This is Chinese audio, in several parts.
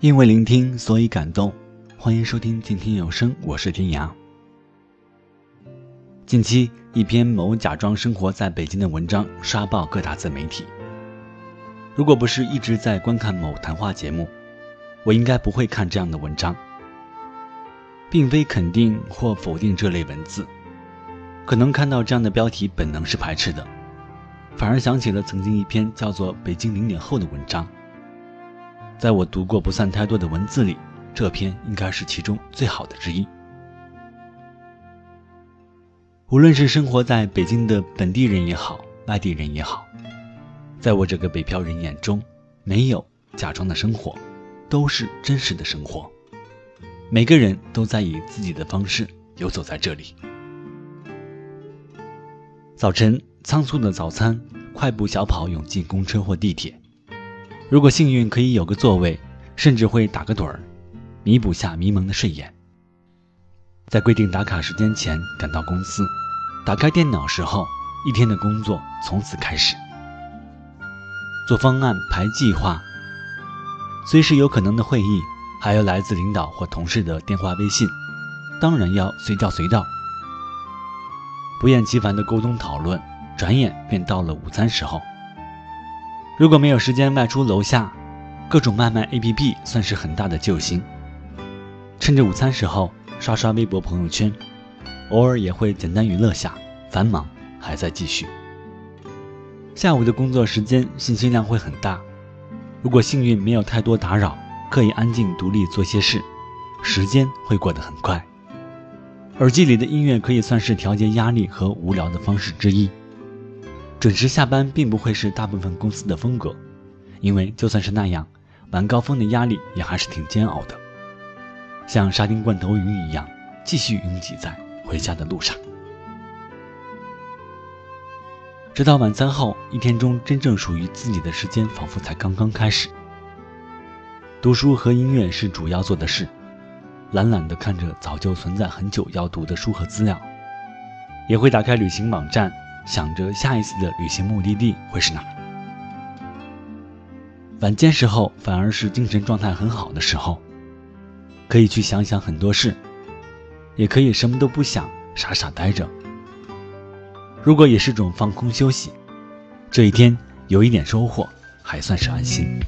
因为聆听，所以感动。欢迎收听静听有声，我是天涯。近期，一篇某假装生活在北京的文章刷爆各大自媒体。如果不是一直在观看某谈话节目，我应该不会看这样的文章。并非肯定或否定这类文字，可能看到这样的标题，本能是排斥的，反而想起了曾经一篇叫做《北京零点后》的文章。在我读过不算太多的文字里，这篇应该是其中最好的之一。无论是生活在北京的本地人也好，外地人也好，在我这个北漂人眼中，没有假装的生活，都是真实的生活。每个人都在以自己的方式游走在这里。早晨仓促的早餐，快步小跑涌进公车或地铁。如果幸运可以有个座位，甚至会打个盹儿，弥补下迷蒙的睡眼。在规定打卡时间前赶到公司，打开电脑时候，一天的工作从此开始。做方案、排计划，随时有可能的会议，还有来自领导或同事的电话、微信，当然要随叫随到。不厌其烦的沟通讨论，转眼便到了午餐时候。如果没有时间外出楼下，各种外卖 APP 算是很大的救星。趁着午餐时候刷刷微博、朋友圈，偶尔也会简单娱乐下。繁忙还在继续。下午的工作时间信息量会很大，如果幸运没有太多打扰，可以安静独立做些事，时间会过得很快。耳机里的音乐可以算是调节压力和无聊的方式之一。准时下班并不会是大部分公司的风格，因为就算是那样，晚高峰的压力也还是挺煎熬的，像沙丁罐头鱼一样，继续拥挤在回家的路上。直到晚餐后，一天中真正属于自己的时间仿佛才刚刚开始。读书和音乐是主要做的事，懒懒地看着早就存在很久要读的书和资料，也会打开旅行网站。想着下一次的旅行目的地会是哪儿？晚间时候反而是精神状态很好的时候，可以去想想很多事，也可以什么都不想，傻傻呆着。如果也是种放空休息，这一天有一点收获，还算是安心。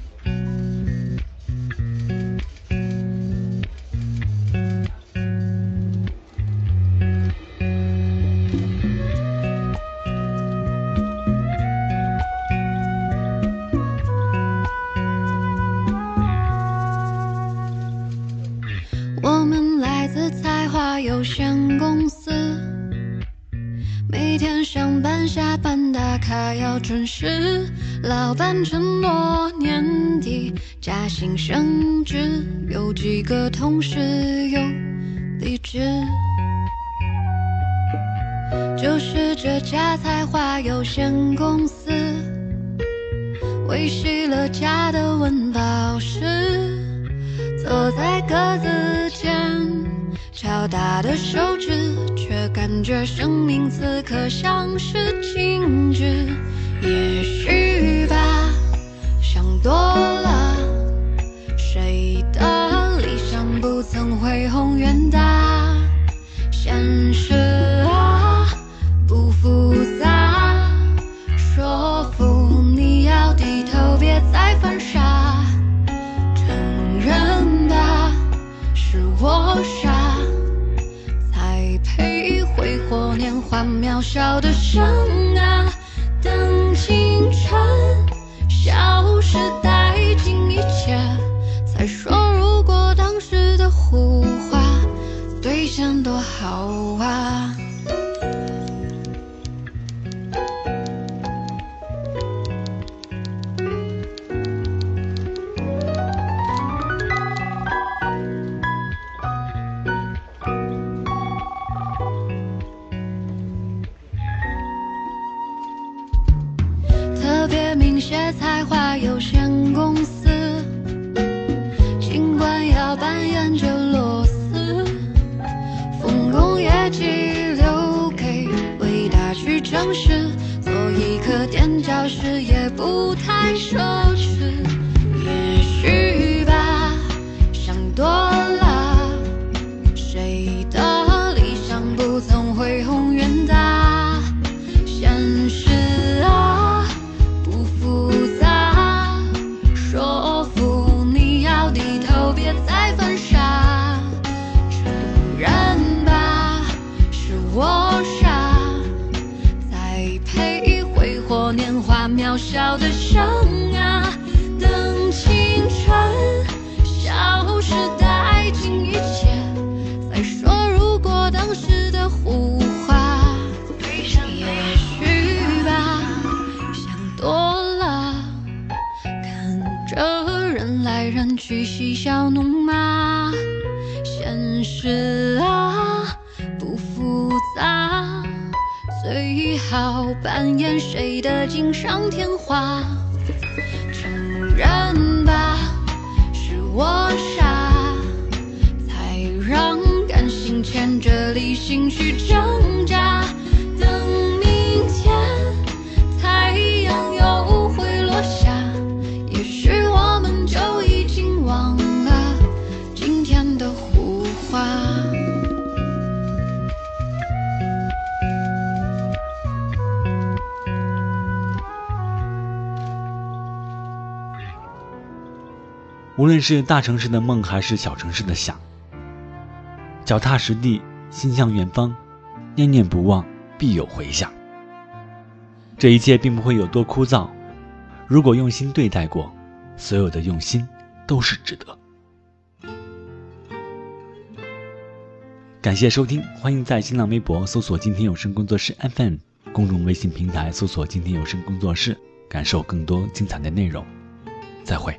有限公司，每天上班下班打卡要准时。老板承诺年底加薪升职，有几个同事又离职。就是这家才华有限公司，维系了家的温饱时，坐在各自。敲打的手指，却感觉生命此刻像是静止。也许吧，想多了。谁的理想不曾恢宏远大？现实啊，不复杂。说服你要低头，别再犯傻。承认吧，是我傻。渺小的生啊，等青春消失殆尽一切，再说如果当时的胡话兑现多好啊。小时也不太熟。渺小的生啊，等青春消失殆尽一切，再说如果当时的胡话，也许吧，想多了，看着人来人去嬉笑怒骂，现实啊不复杂。最好扮演谁的锦上添花？承认吧，是我傻，才让感性牵着理性去无论是大城市的梦，还是小城市的想，脚踏实地，心向远方，念念不忘，必有回响。这一切并不会有多枯燥，如果用心对待过，所有的用心都是值得。感谢收听，欢迎在新浪微博搜索“今天有声工作室 FM”，公众微信平台搜索“今天有声工作室”，感受更多精彩的内容。再会。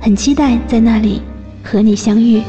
很期待在那里和你相遇。